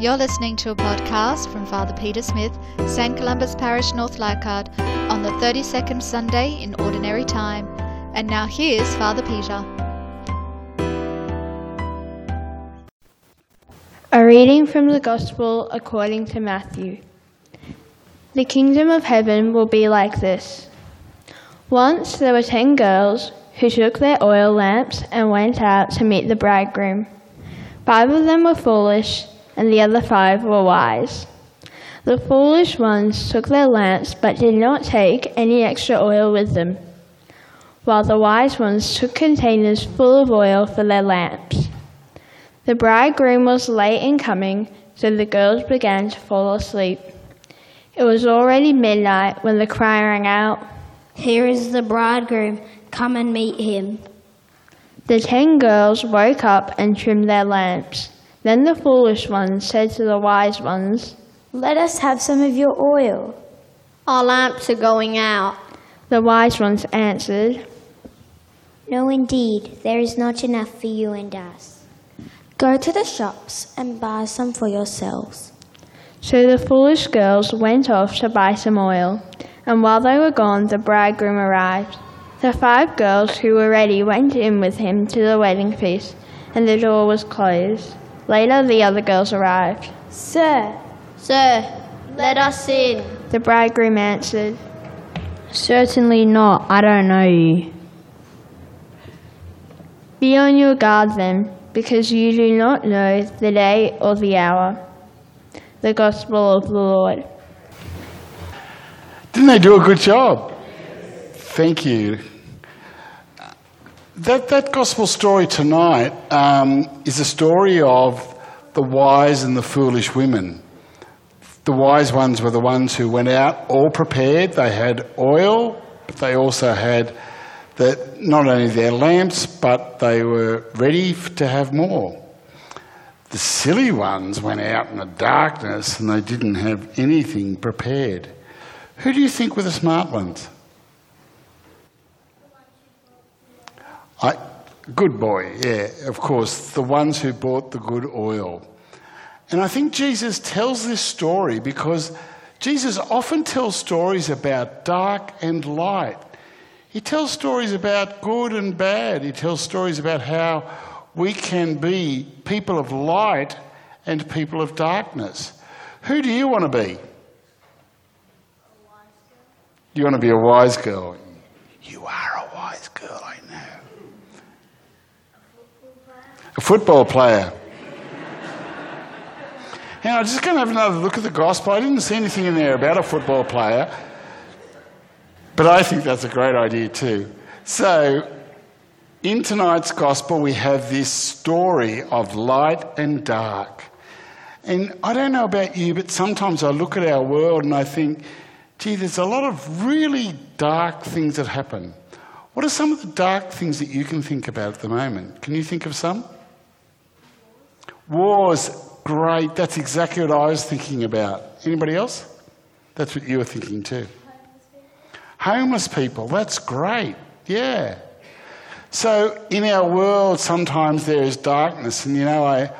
You're listening to a podcast from Father Peter Smith, St. Columba's Parish, North Leichhardt, on the 32nd Sunday in Ordinary Time. And now here's Father Peter. A reading from the Gospel according to Matthew. The kingdom of heaven will be like this. Once there were ten girls who took their oil lamps and went out to meet the bridegroom. Five of them were foolish and the other five were wise. The foolish ones took their lamps but did not take any extra oil with them, while the wise ones took containers full of oil for their lamps. The bridegroom was late in coming, so the girls began to fall asleep. It was already midnight when the cry rang out, Here is the bridegroom, come and meet him. The ten girls woke up and trimmed their lamps. Then the foolish ones said to the wise ones, Let us have some of your oil. Our lamps are going out. The wise ones answered, No, indeed, there is not enough for you and us. Go to the shops and buy some for yourselves. So the foolish girls went off to buy some oil, and while they were gone, the bridegroom arrived. The five girls who were ready went in with him to the wedding feast, and the door was closed. Later, the other girls arrived. Sir, sir, let us in. The bridegroom answered, Certainly not, I don't know you. Be on your guard then, because you do not know the day or the hour. The Gospel of the Lord. Didn't they do a good job? Thank you. That, that gospel story tonight um, is a story of the wise and the foolish women. The wise ones were the ones who went out all prepared. They had oil, but they also had not only their lamps, but they were ready to have more. The silly ones went out in the darkness and they didn't have anything prepared. Who do you think were the smart ones? I, good boy, yeah, of course, the ones who bought the good oil. And I think Jesus tells this story because Jesus often tells stories about dark and light. He tells stories about good and bad. He tells stories about how we can be people of light and people of darkness. Who do you want to be? You want to be a wise girl. You are a wise girl, I know. A football player. Now, I'm just going to have another look at the gospel. I didn't see anything in there about a football player, but I think that's a great idea too. So, in tonight's gospel, we have this story of light and dark. And I don't know about you, but sometimes I look at our world and I think, gee, there's a lot of really dark things that happen. What are some of the dark things that you can think about at the moment? Can you think of some? Wars, great. That's exactly what I was thinking about. Anybody else? That's what you were thinking too. Homeless people, that's great. Yeah. So in our world, sometimes there is darkness, and you know, I,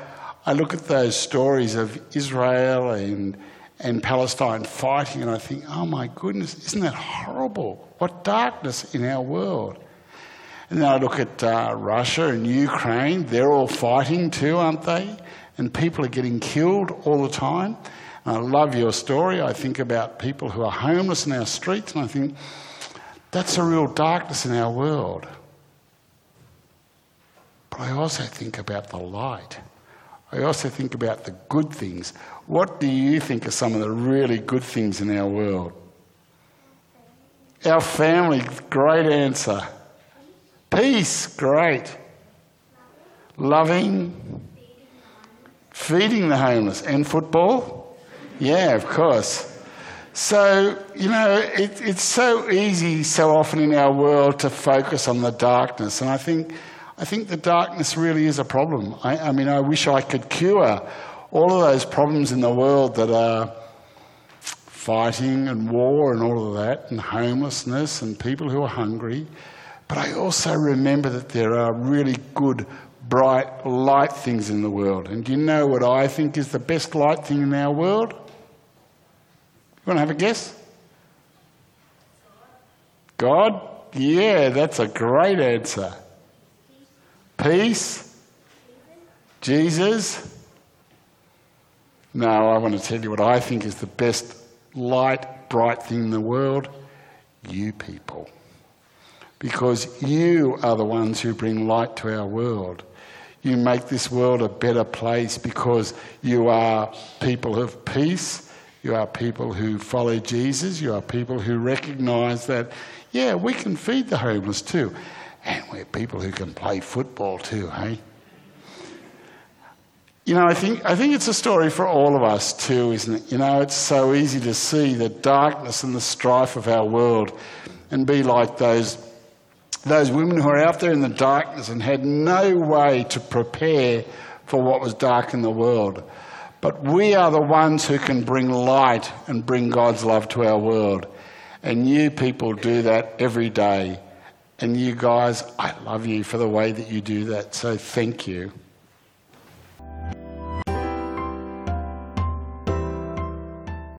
I look at those stories of Israel and, and Palestine fighting, and I think, oh my goodness, isn't that horrible? What darkness in our world. And then I look at uh, Russia and Ukraine, they're all fighting too, aren't they? And people are getting killed all the time. And I love your story. I think about people who are homeless in our streets, and I think, that's a real darkness in our world. But I also think about the light. I also think about the good things. What do you think are some of the really good things in our world? Our family, great answer. Peace, great. Loving, feeding the homeless, and football? Yeah, of course. So, you know, it, it's so easy so often in our world to focus on the darkness. And I think, I think the darkness really is a problem. I, I mean, I wish I could cure all of those problems in the world that are fighting and war and all of that, and homelessness and people who are hungry. But I also remember that there are really good bright light things in the world. And do you know what I think is the best light thing in our world? You want to have a guess? God? Yeah, that's a great answer. Peace? Jesus? No, I want to tell you what I think is the best light, bright thing in the world. You people. Because you are the ones who bring light to our world. You make this world a better place because you are people of peace. You are people who follow Jesus. You are people who recognize that, yeah, we can feed the homeless too. And we're people who can play football too, hey? You know, I think, I think it's a story for all of us too, isn't it? You know, it's so easy to see the darkness and the strife of our world and be like those those women who are out there in the darkness and had no way to prepare for what was dark in the world. But we are the ones who can bring light and bring God's love to our world. And you people do that every day. And you guys, I love you for the way that you do that. So thank you.